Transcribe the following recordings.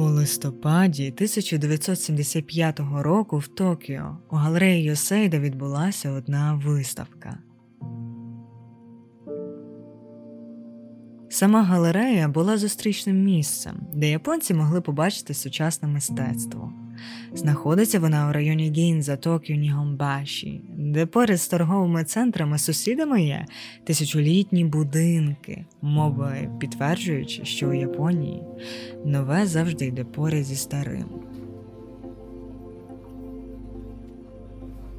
У листопаді 1975 року в Токіо у галереї Йосейда відбулася одна виставка. Сама галерея була зустрічним місцем, де японці могли побачити сучасне мистецтво. Знаходиться вона у районі Гінза Токіо Нігомбаші, де поряд з торговими центрами сусідами є тисячолітні будинки, мови підтверджуючи, що у Японії нове завжди йде поряд зі старим.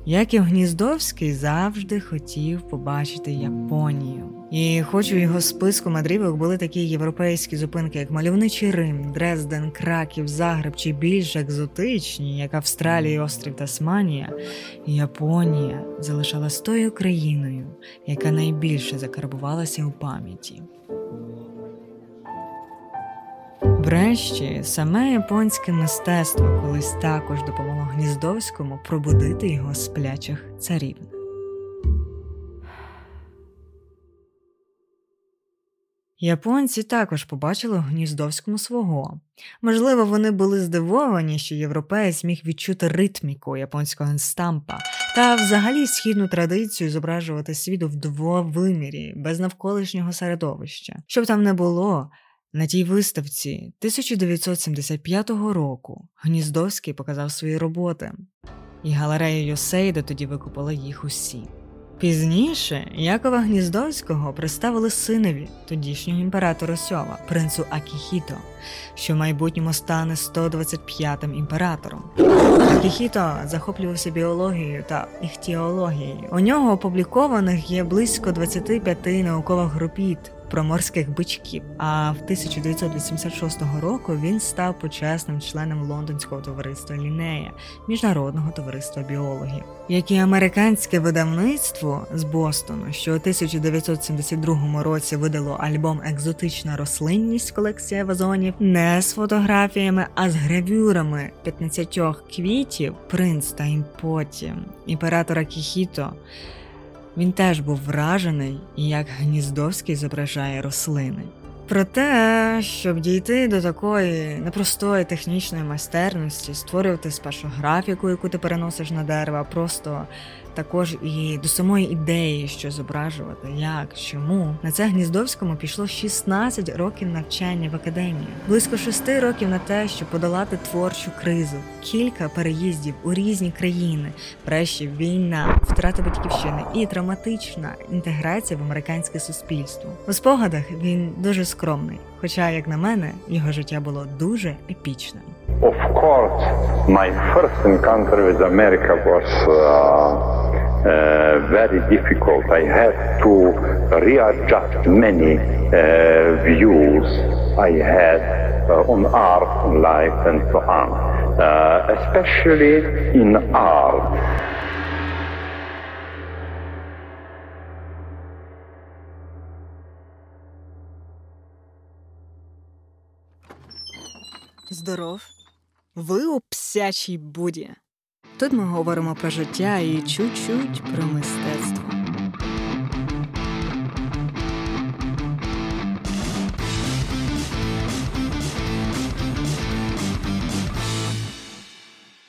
Яків Гніздовський завжди хотів побачити Японію. І хоч у його списку мандрівок були такі європейські зупинки, як мальовничий Рим, Дрезден, Краків, Загреб чи більш екзотичні, як Австралія, острів Тасманія, Японія залишалась тою країною, яка найбільше закарбувалася у пам'яті. Врешті, саме японське мистецтво колись також допомогло Гніздовському пробудити його сплячих царів. Японці також побачили у Гніздовському свого. Можливо, вони були здивовані, що європеєць міг відчути ритміку японського інстампа та взагалі східну традицію зображувати світ в двовимірі, без навколишнього середовища. Щоб там не було, на тій виставці 1975 року Гніздовський показав свої роботи, і галерея Йосейда тоді викупила їх усі. Пізніше Якова Гніздовського представили синові тодішнього імператора Сьова, принцу Акіхіто, що в майбутньому стане 125-м імператором. Акіхіто захоплювався біологією та іхтіологією. У нього опублікованих є близько 25 наукових робіт про морських бичків. А в 1986 року він став почесним членом лондонського товариства Лінея, міжнародного товариства біологів, як і американське видавництво з Бостону, що у 1972 році видало альбом Екзотична рослинність колекція вазонів не з фотографіями, а з гравюрами 15 квітів принц та імпоті імператора Кіхіто. Він теж був вражений, як Гніздовський зображає рослини. Проте, щоб дійти до такої непростої технічної майстерності, створювати спершу графіку, яку ти переносиш на дерево, просто також і до самої ідеї, що зображувати, як, чому. На це Гніздовському пішло 16 років навчання в академії, близько 6 років на те, щоб подолати творчу кризу, кілька переїздів у різні країни, врешті війна, втрата батьківщини і травматична інтеграція в американське суспільство. У спогадах він дуже скромний, хоча, як на мене, його життя було дуже епічним. Of course, my first encounter with America was uh, uh, very difficult. I had to readjust many uh, views I had uh, on art, on life, and so on, uh, especially in art. Здоров, ви у псячій буді. Тут ми говоримо про життя і чуть-чуть про мистецтво.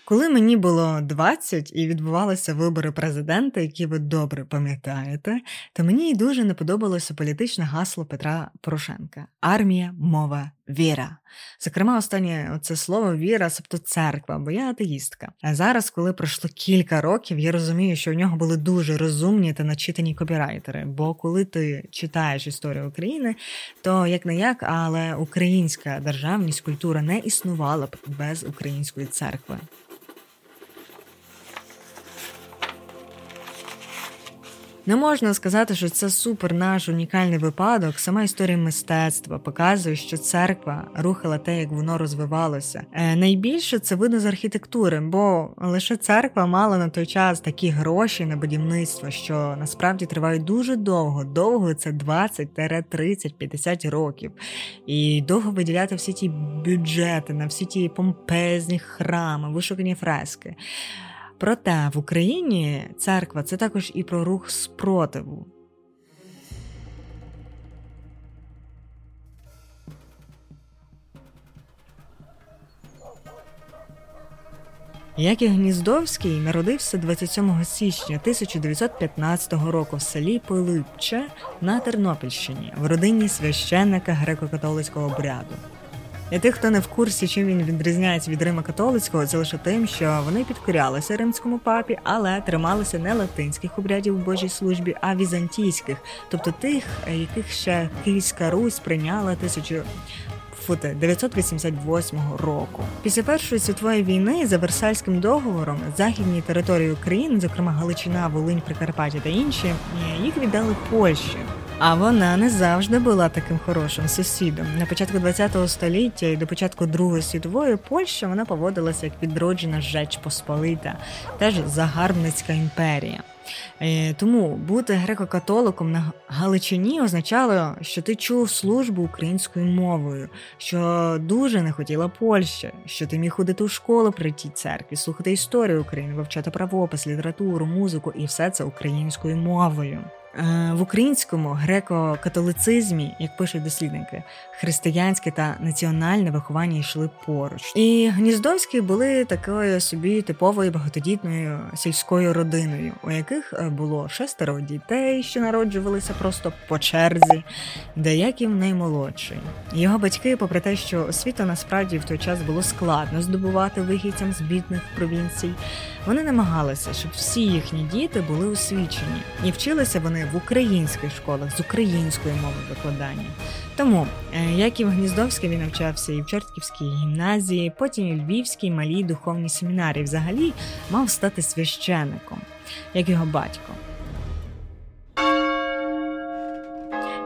Коли мені було 20 і відбувалися вибори президента, які ви добре пам'ятаєте, то мені дуже не подобалося політичне гасло Петра Порошенка армія, мова, віра. Зокрема, останнє це слово віра, тобто церква, бо я атеїстка. А зараз, коли пройшло кілька років, я розумію, що в нього були дуже розумні та начитані копірайтери. Бо коли ти читаєш історію України, то як не як, але українська державність культура не існувала б без української церкви. Не можна сказати, що це супер наш унікальний випадок. Сама історія мистецтва показує, що церква рухала те, як воно розвивалося. Е, найбільше це видно з архітектури, бо лише церква мала на той час такі гроші на будівництво, що насправді тривають дуже довго. Довго це 20, 30, 50 років. І довго виділяти всі ті бюджети на всі ті помпезні храми, вишукані фрески. Проте в Україні церква це також і про рух спротиву. Яків Гніздовський народився 27 січня 1915 року в селі Пилипче на Тернопільщині в родині священника греко-католицького обряду. Для тих, хто не в курсі, чим він відрізняється від Рима католицького, це лише тим, що вони підкорялися римському папі, але трималися не латинських обрядів в Божій службі, а візантійських, тобто тих, яких ще Київська Русь прийняла тисячу. 988 року. Після Першої світової війни за Версальським договором західні території України, зокрема Галичина, Волинь, Прикарпаття та інші, їх віддали Польщі. А вона не завжди була таким хорошим сусідом. На початку ХХ століття і до початку Другої світової Польща вона поводилася як відроджена Жеч Посполита, теж загарбницька імперія. Е, тому бути греко-католиком на Галичині означало, що ти чув службу українською мовою, що дуже не хотіла Польща, що ти міг ходити у школу при тій церкві, слухати історію України, вивчати правопис, літературу, музику і все це українською мовою. Е, в українському греко-католицизмі, як пишуть дослідники, християнське та національне виховання йшли поруч. І Гніздовські були такою собі типовою багатодітною сільською родиною, у яких е, було шестеро дітей, що народжувалися просто по черзі, деяким наймолодший. Його батьки, попри те, що освіта насправді в той час було складно здобувати вихідцям з бідних провінцій, вони намагалися, щоб всі їхні діти були освічені, і вчилися вони в українських школах з української мови викладання. Тому, е, як і в Гніздовській він навчався і в Чортківській гімназії, потім і в Львівській малій духовній семінарії, взагалі мав стати священником, як його батько.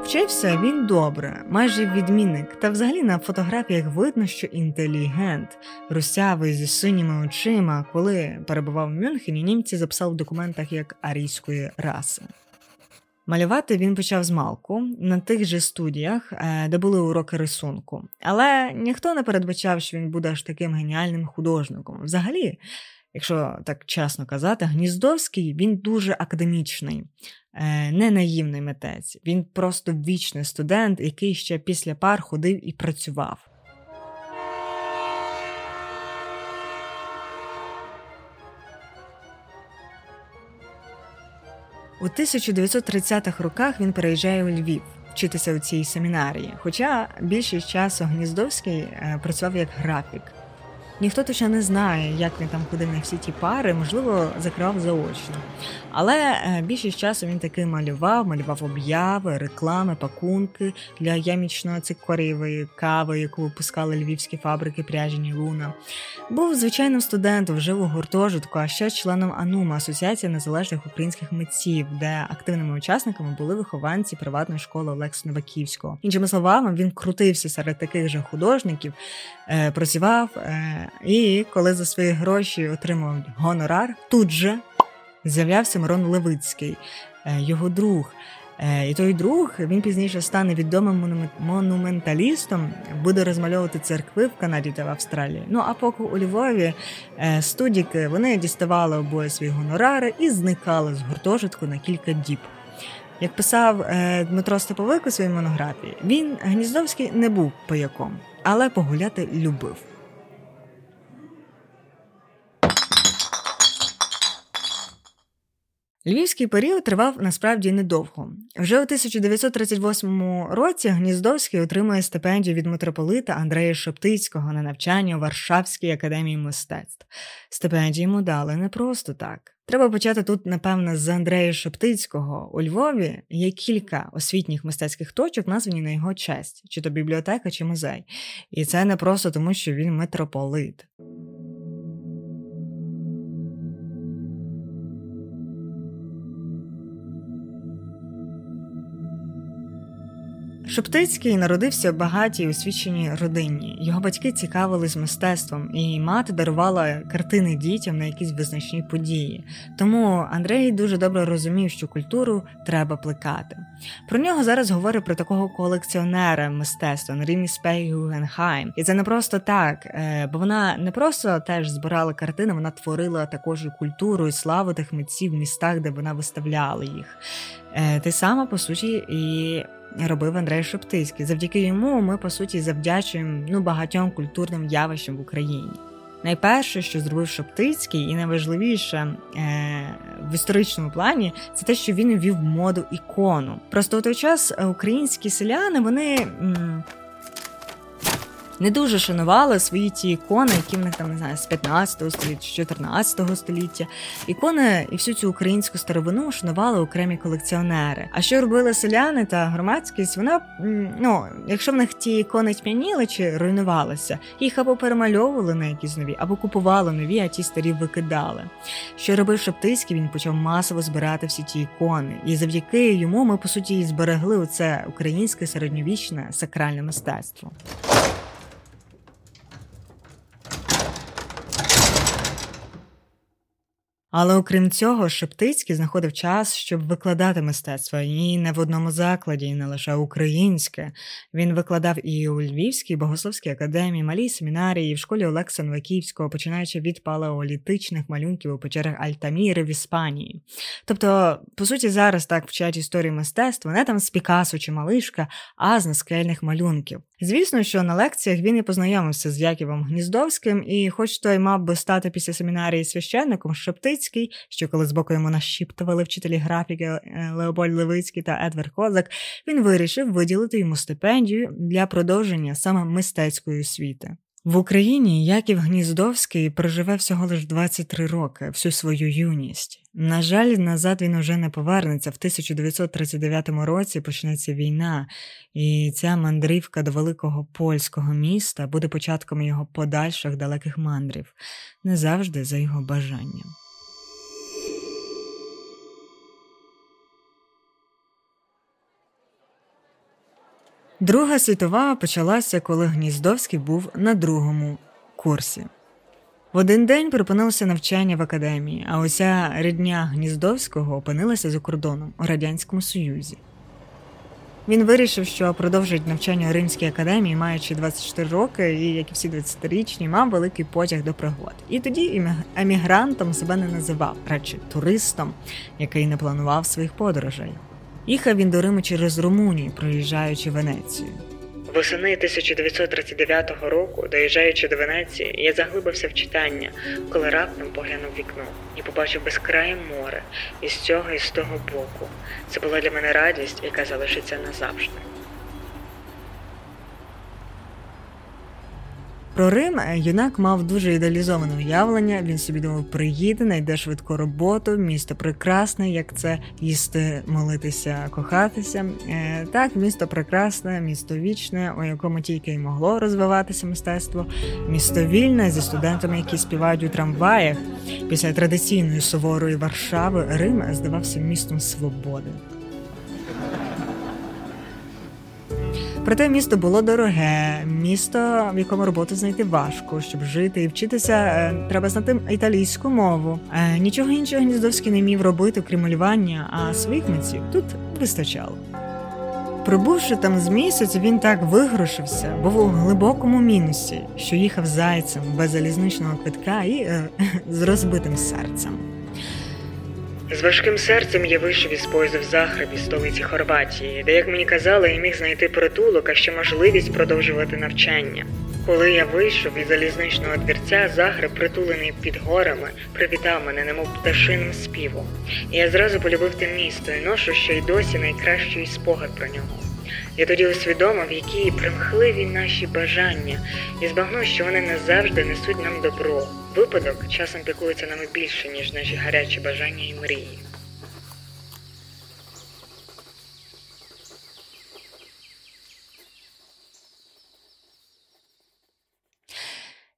Вчився він добре, майже відмінник, та взагалі на фотографіях видно, що інтелігент, русявий зі синіми очима, коли перебував в Мюнхені, німці записав в документах як арійської раси. Малювати він почав з малку на тих же студіях, е, де були уроки рисунку, але ніхто не передбачав, що він буде аж таким геніальним художником. Взагалі, якщо так чесно казати, Гніздовський він дуже академічний, е, не наївний митець. Він просто вічний студент, який ще після пар ходив і працював. У 1930-х роках він переїжджає у Львів вчитися у цій семінарії. Хоча більшість часу Гніздовський е, працював як графік. Ніхто точно не знає, як він там ходив на всі ті пари, можливо, закривав заочно. Але е, більшість часу він таки малював, малював обяви, реклами, пакунки для ямічно цикорієвої кави, яку випускали львівські фабрики пряжені Луна. Був звичайним студентом, жив у гуртожитку, а ще членом АНУМа Асоціація незалежних українських митців, де активними учасниками були вихованці приватної школи Олекса Новаківського. Іншими словами, він крутився серед таких же художників, е, працював. І коли за свої гроші отримав гонорар, тут же з'являвся Мирон Левицький, е, його друг. Е, і той друг він пізніше стане відомим монументалістом, буде розмальовувати церкви в Канаді та в Австралії. Ну а поки у Львові е, студіки вони діставали обоє свої гонорари і зникали з гуртожитку на кілька діб. Як писав Дмитро Степовик у своїй монографії, він Гніздовський не був пияком, але погуляти любив. Львівський період тривав насправді недовго. Вже у 1938 році Гніздовський отримує стипендію від митрополита Андрея Шептицького на навчання у Варшавській академії мистецтв. Стипендію йому дали не просто так. Треба почати тут, напевно, з Андрея Шептицького. У Львові є кілька освітніх мистецьких точок, названі на його честь, чи то бібліотека, чи музей. І це не просто тому, що він митрополит. Шептицький народився в багатій освіченій родині. Його батьки цікавились мистецтвом, і мати дарувала картини дітям на якісь визначні події. Тому Андрей дуже добре розумів, що культуру треба плекати. Про нього зараз говорять про такого колекціонера мистецтва на рівні Спей. І це не просто так, е, бо вона не просто теж збирала картини, вона творила також і культуру і славу тих митців в містах, де вона виставляла їх. Е, те саме по суті і робив Андрей Шептицький. Завдяки йому ми, по суті, завдячуємо ну, багатьом культурним явищам в Україні. Найперше, що зробив Шептицький, і найважливіше е- в історичному плані, це те, що він ввів моду ікону. Просто у той час українські селяни вони. М- не дуже шанували свої ті ікони, які в них там не знаю, з 15 століття, з 14 століття. Ікони і всю цю українську старовину шанували окремі колекціонери. А що робили селяни та громадськість? Вона ну, якщо в них ті ікони тьмяніли чи руйнувалися, їх або перемальовували на якісь нові, або купували нові, а ті старі викидали. Що робив Шептицький, він почав масово збирати всі ті ікони, і завдяки йому ми по суті і зберегли оце українське середньовічне сакральне мистецтво. Але окрім цього, Шептицький знаходив час, щоб викладати мистецтво і не в одному закладі, і не лише українське. Він викладав і у Львівській богословській академії, малій семінарії, і в школі Олекса Новаківського, починаючи від палеолітичних малюнків у печерах Альтаміри в Іспанії. Тобто, по суті, зараз так вчать історію мистецтва не там з Пікасо чи Малишка, а з наскельних малюнків. Звісно, що на лекціях він і познайомився з Яківом Гніздовським, і, хоч той мав би стати після семінарії священником, Шептицький, що коли збоку йому нашіптували вчителі графіки Леополь Леопольд Левицький та Едвард Козак, він вирішив виділити йому стипендію для продовження саме мистецької освіти. В Україні Яків Гніздовський проживе всього лише 23 роки, всю свою юність. На жаль, назад він уже не повернеться. В 1939 році почнеться війна, і ця мандрівка до великого польського міста буде початком його подальших далеких мандрів, не завжди за його бажанням. Друга світова почалася, коли Гніздовський був на другому курсі. В один день припинилося навчання в академії, а уся рідня Гніздовського опинилася за кордоном у Радянському Союзі. Він вирішив, що продовжить навчання у Римській академії, маючи 24 роки, і, як і всі 20-річні, мав великий потяг до пригод. І тоді емігрантом себе не називав, радше туристом, який не планував своїх подорожей. Їхав він до Риму через Румунію, проїжджаючи Венецію. Восени 1939 року, доїжджаючи до Венеції, я заглибився в читання, коли раптом поглянув вікно і побачив безкрає море із цього і з того боку. Це була для мене радість, яка залишиться назавжди. Про Рим е, юнак мав дуже ідеалізоване уявлення. Він собі думав, приїде, найде швидку роботу, місто прекрасне, як це їсти, молитися, кохатися. Е, так, місто прекрасне, місто вічне, у якому тільки й могло розвиватися мистецтво, місто вільне зі студентами, які співають у трамваях. Після традиційної суворої Варшави Рим здавався містом свободи. Проте місто було дороге, місто, в якому роботу знайти важко, щоб жити і вчитися, е, треба знати італійську мову. Е, нічого іншого Гніздовський не міг робити, крім малювання, а своїх митців тут вистачало. Пробувши там з місяць, він так вигрушився, був у глибокому мінусі, що їхав зайцем без залізничного квитка і е, з розбитим серцем. З важким серцем я вийшов із поїзду в Захребі, столиці Хорватії, де, як мені казали, я міг знайти притулок, а ще можливість продовжувати навчання. Коли я вийшов із залізничного двірця, Загреб, притулений під горами, привітав мене, немов пташиним співом. І я зразу полюбив те місто і ношу ще й досі найкращий спогад про нього. Я тоді усвідомив, які примхливі наші бажання, і збагнув, що вони не завжди несуть нам добро. Випадок часом піклується нами більше, ніж наші гарячі бажання і мрії.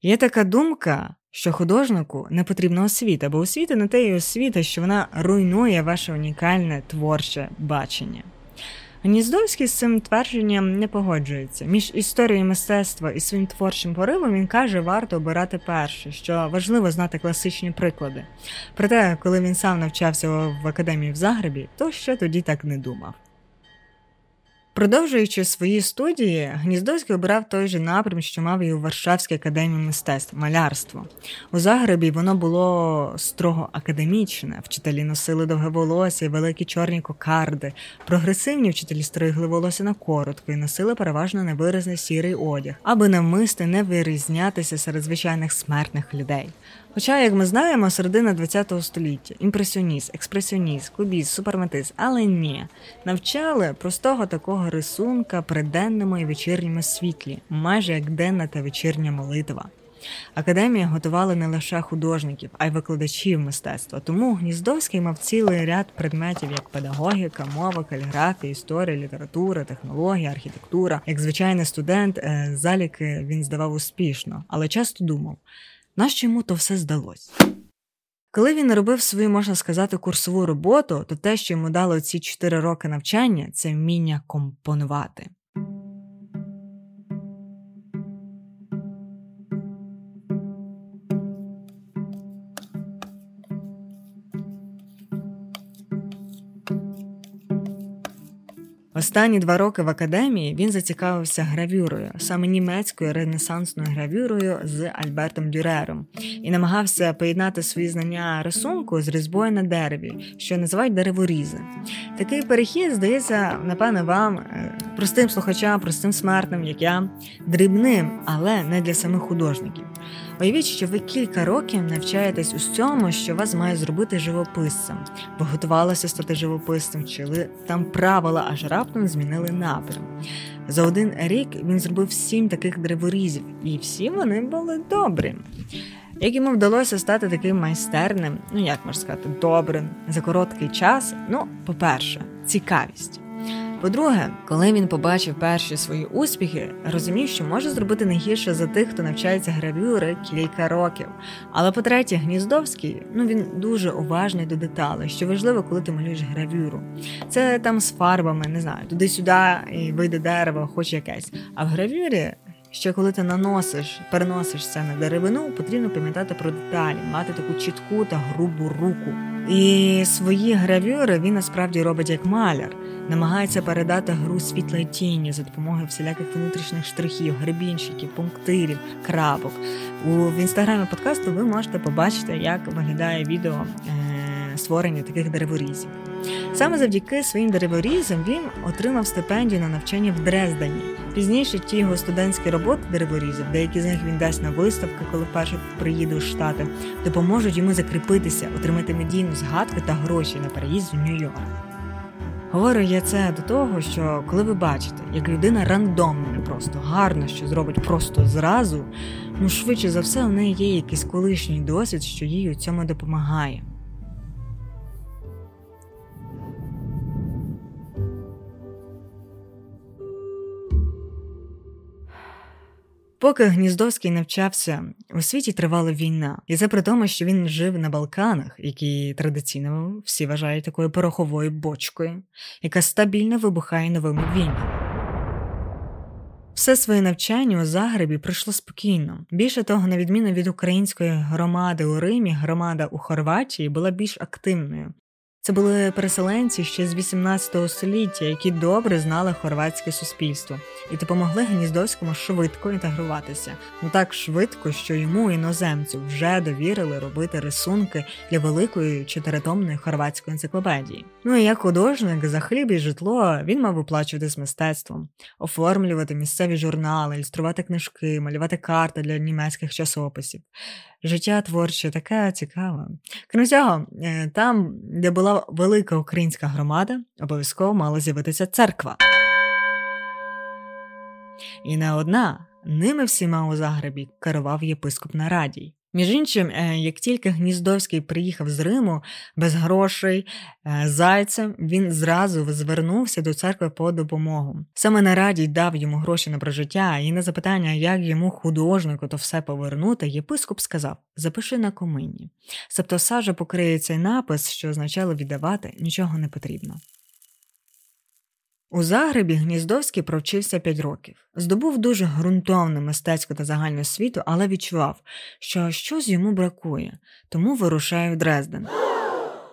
Є така думка, що художнику не потрібна освіта, бо освіта не те і освіта, що вона руйнує ваше унікальне творче бачення. Гніздовський з цим твердженням не погоджується. Між історією мистецтва і своїм творчим поривом він каже, варто обирати перше, що важливо знати класичні приклади. Проте, коли він сам навчався в академії в Загребі, то ще тоді так не думав. Продовжуючи свої студії, Гніздовський обрав той же напрям, що мав і у Варшавській академії мистецтв малярство. У Загребі воно було строго академічне. Вчителі носили довге волосся, і великі чорні кокарди. Прогресивні вчителі стригли волосся на коротко і носили переважно невиразний сірий одяг, аби навмисти не вирізнятися серед звичайних смертних людей. Хоча, як ми знаємо, середина ХХ століття імпресіоніст, експресіоніст, кубіст, супрематист, але ні, навчали простого такого рисунка при денному і вечірньому світлі, майже як денна та вечірня молитва. Академія готувала не лише художників, а й викладачів мистецтва. Тому Гніздовський мав цілий ряд предметів, як педагогіка, мова, каліграфія, історія, література, технологія, архітектура. Як звичайний студент, е, заліки він здавав успішно, але часто думав. Нащо йому то все здалось? Коли він робив свою, можна сказати, курсову роботу, то те, що йому дали ці 4 роки навчання, це вміння компонувати. Останні два роки в академії він зацікавився гравюрою, саме німецькою ренесансною гравюрою з Альбертом Дюрером, і намагався поєднати свої знання рисунку з різьбою на дереві, що називають дереворізи. Такий перехід здається, напевно, вам е, простим слухачам, простим смертним, як я, дрібним, але не для самих художників. Уявіть, що ви кілька років навчаєтесь у цьому, що вас має зробити живописцем. Ви готувалися стати живописцем, вчили там правила, аж раптом змінили напрям. За один рік він зробив сім таких древорізів, і всі вони були добрі. Як йому вдалося стати таким майстерним, ну як можна сказати, добрим за короткий час? Ну, по-перше, цікавість. По-друге, коли він побачив перші свої успіхи, розумів, що може зробити не гірше за тих, хто навчається гравюри кілька років. Але по-третє, Гніздовський ну він дуже уважний до деталей, що важливо, коли ти малюєш гравюру. Це там з фарбами, не знаю, туди-сюди і вийде дерево, хоч якесь. А в гравюрі. Що коли ти наносиш, переносиш це на деревину, потрібно пам'ятати про деталі, мати таку чітку та грубу руку. І свої гравюри він насправді робить як маляр намагається передати гру світла і тіні за допомогою всіляких внутрішніх штрихів, гребінщиків, пунктирів, крапок. У в інстаграмі подкасту ви можете побачити, як виглядає відео е, створення таких дереворізів. Саме завдяки своїм дереворізам він отримав стипендію на навчання в Дрездені. Пізніше ті його студентські роботи дереворізів, деякі з них він дасть на виставки, коли вперше приїде у Штати, допоможуть йому закріпитися, отримати медійну згадку та гроші на переїзд у Нью-Йорк. Говорю я це до того, що коли ви бачите, як людина рандомно, не просто гарно що зробить просто зразу, ну швидше за все, у неї є якийсь колишній досвід, що їй у цьому допомагає. Поки Гніздовський навчався, у світі тривала війна, і це при тому, що він жив на Балканах, які традиційно всі вважають такою пороховою бочкою, яка стабільно вибухає новими війнами. Все своє навчання у Загребі пройшло спокійно. Більше того, на відміну від української громади у Римі, громада у Хорватії була більш активною. Це були переселенці ще з 18 століття, які добре знали хорватське суспільство і допомогли Гніздовському швидко інтегруватися. Ну так швидко, що йому іноземцю вже довірили робити рисунки для великої чотиритомної хорватської енциклопедії. Ну і як художник за хліб і житло він мав оплачувати з мистецтвом, оформлювати місцеві журнали, ілюструвати книжки, малювати карти для німецьких часописів життя творче таке цікаве. Крім цього, е, там, де була велика українська громада, обов'язково мала з'явитися церква. І не одна ними всіма у Загребі керував єпископ Нарадій. Між іншим, е, як тільки Гніздовський приїхав з Риму без грошей е, зайцем, він зразу звернувся до церкви по допомогу. Саме Нарадій дав йому гроші на прожиття, і на запитання, як йому художнику то все повернути, єпископ сказав: запиши на комині. Септосажа покриє цей напис, що означало віддавати, нічого не потрібно. У Загребі Гніздовський провчився 5 років, здобув дуже ґрунтовну мистецьку та загальну світу, але відчував, що щось йому бракує, тому вирушає в Дрезден.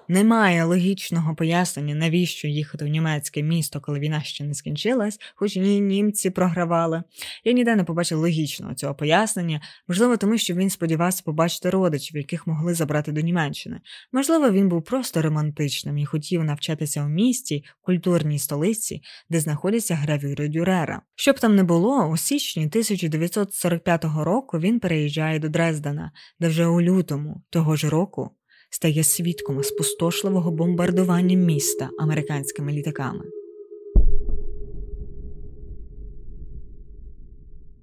Немає логічного пояснення, навіщо їхати в німецьке місто, коли війна ще не скінчилась, хоч ні німці програвали. Я ніде не побачив логічного цього пояснення, можливо, тому що він сподівався побачити родичів, яких могли забрати до Німеччини. Можливо, він був просто романтичним і хотів навчатися в місті, культурній столиці, де знаходяться гравюри Дюрера. Щоб там не було, у січні 1945 року він переїжджає до Дрездена, де вже у лютому того ж року стає свідком спустошливого бомбардування міста американськими літаками.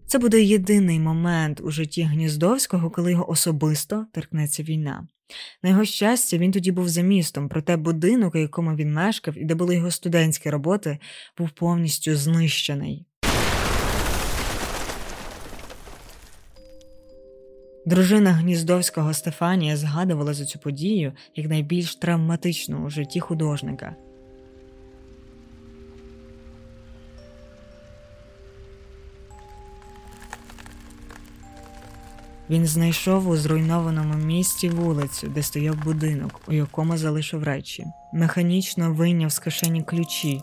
Це буде єдиний момент у житті Гніздовського, коли його особисто торкнеться війна. На його щастя, він тоді був за містом, проте будинок, у якому він мешкав, і де були його студентські роботи, був повністю знищений. Дружина Гніздовського Стефанія згадувала за цю подію як найбільш травматичну у житті художника. Він знайшов у зруйнованому місті вулицю, де стояв будинок, у якому залишив речі. Механічно вийняв з кишені ключі,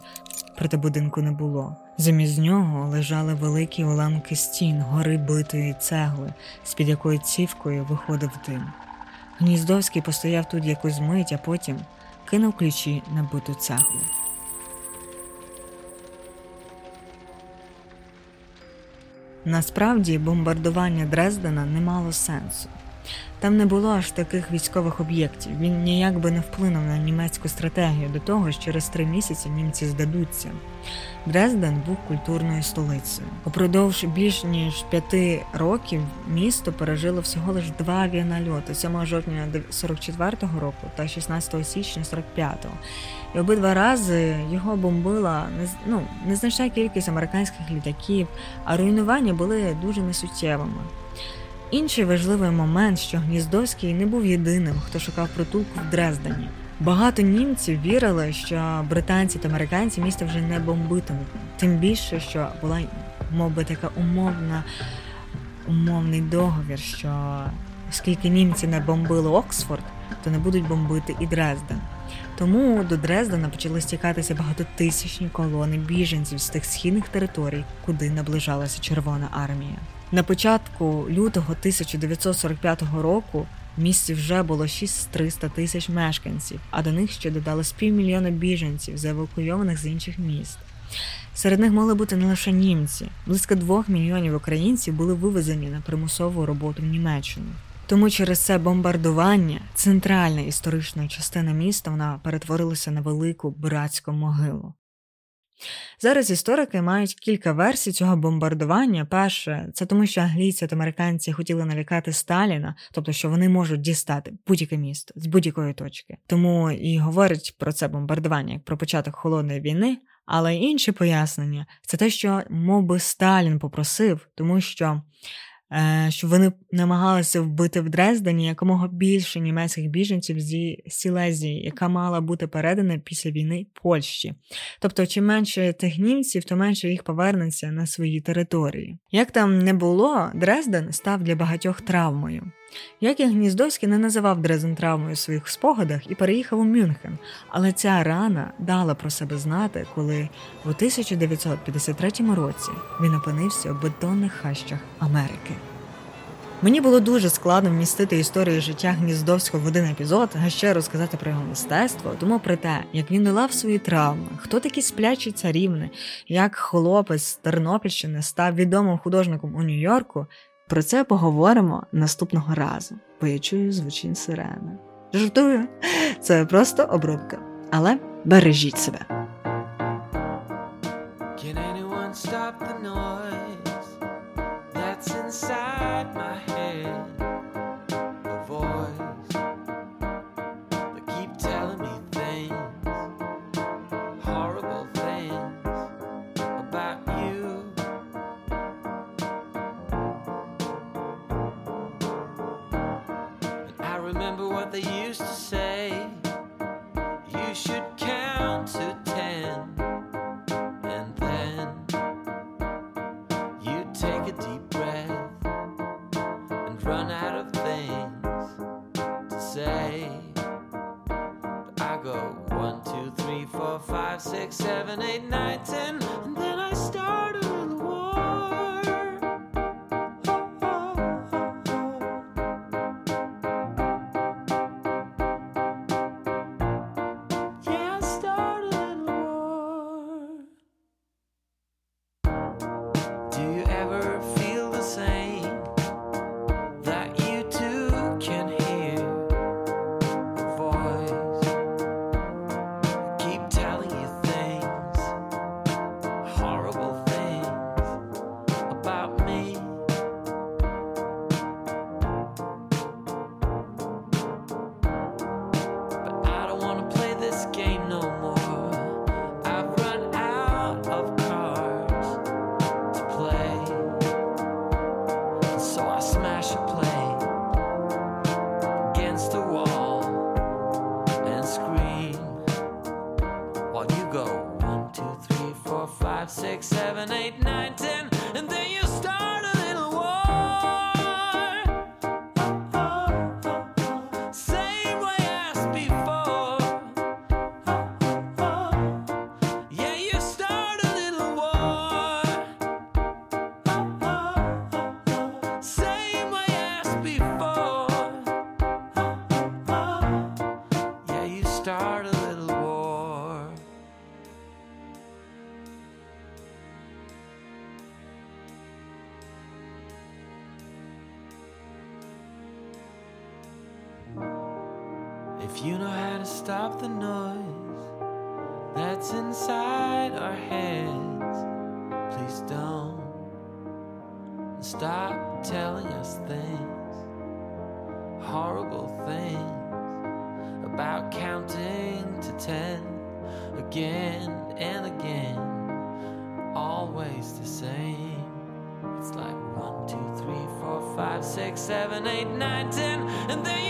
проте будинку не було. Замість нього лежали великі уламки стін, гори битої цегли, з під якої цівкою виходив дим. Гніздовський постояв тут якусь мить, а потім кинув ключі на биту цеглу. Насправді бомбардування Дрездена не мало сенсу. Там не було аж таких військових об'єктів. Він ніяк би не вплинув на німецьку стратегію до того, що через три місяці німці здадуться. Дрезден був культурною столицею. Упродовж більш ніж п'яти років місто пережило всього лише два авіанальоти 7 жовтня 44-го року та 16 січня 45-го. І обидва рази його бомбила ну, незначна кількість американських літаків, а руйнування були дуже несуттєвими. Інший важливий момент, що Гніздовський не був єдиним, хто шукав притулку в Дрездені. Багато німців вірили, що британці та американці місто вже не бомбитимуть. Тим більше, що була мов би, така умовна умовний договір, що оскільки німці не бомбили Оксфорд, то не будуть бомбити і Дрезден. Тому до Дрездена почали стікатися багатотисячні колони біженців з тих східних територій, куди наближалася Червона армія. На початку лютого 1945 року в місті вже було 600 тисяч мешканців, а до них ще додалось півмільйона біженців, заевакуйованих з інших міст. Серед них могли бути не лише німці, близько двох мільйонів українців були вивезені на примусову роботу в Німеччину. Тому через це бомбардування центральна історична частина міста вона перетворилася на велику братську могилу. Зараз історики мають кілька версій цього бомбардування. Перше, це тому, що англійці та американці хотіли налякати Сталіна, тобто що вони можуть дістати будь-яке місто з будь-якої точки. Тому і говорять про це бомбардування як про початок холодної війни. Але інше пояснення це те, що мов би, Сталін попросив, тому що щоб вони намагалися вбити в Дрездені якомога більше німецьких біженців зі Сілезії, яка мала бути передана після війни Польщі. Тобто, чим менше тих німців, то менше їх повернеться на свої території. Як там не було, Дрезден став для багатьох травмою. Як і Гніздовський не називав Дрезен травмою у своїх спогадах і переїхав у Мюнхен, але ця рана дала про себе знати, коли у 1953 році він опинився у бетонних хащах Америки. Мені було дуже складно вмістити історію життя Гніздовського в один епізод, а ще розказати про його мистецтво, тому про те, як він долав свої травми, хто такі сплячі царівни, як хлопець з Тернопільщини став відомим художником у Нью-Йорку, про це поговоримо наступного разу, бо я чую звучить сирени. Жартую, це просто обробка. Але бережіть себе. Can anyone stop the noise stop the noise that's inside our heads, please don't stop telling us things, horrible things about counting to ten again and again, always the same. It's like one, two, three, four, five, six, seven, eight, nine, ten, and then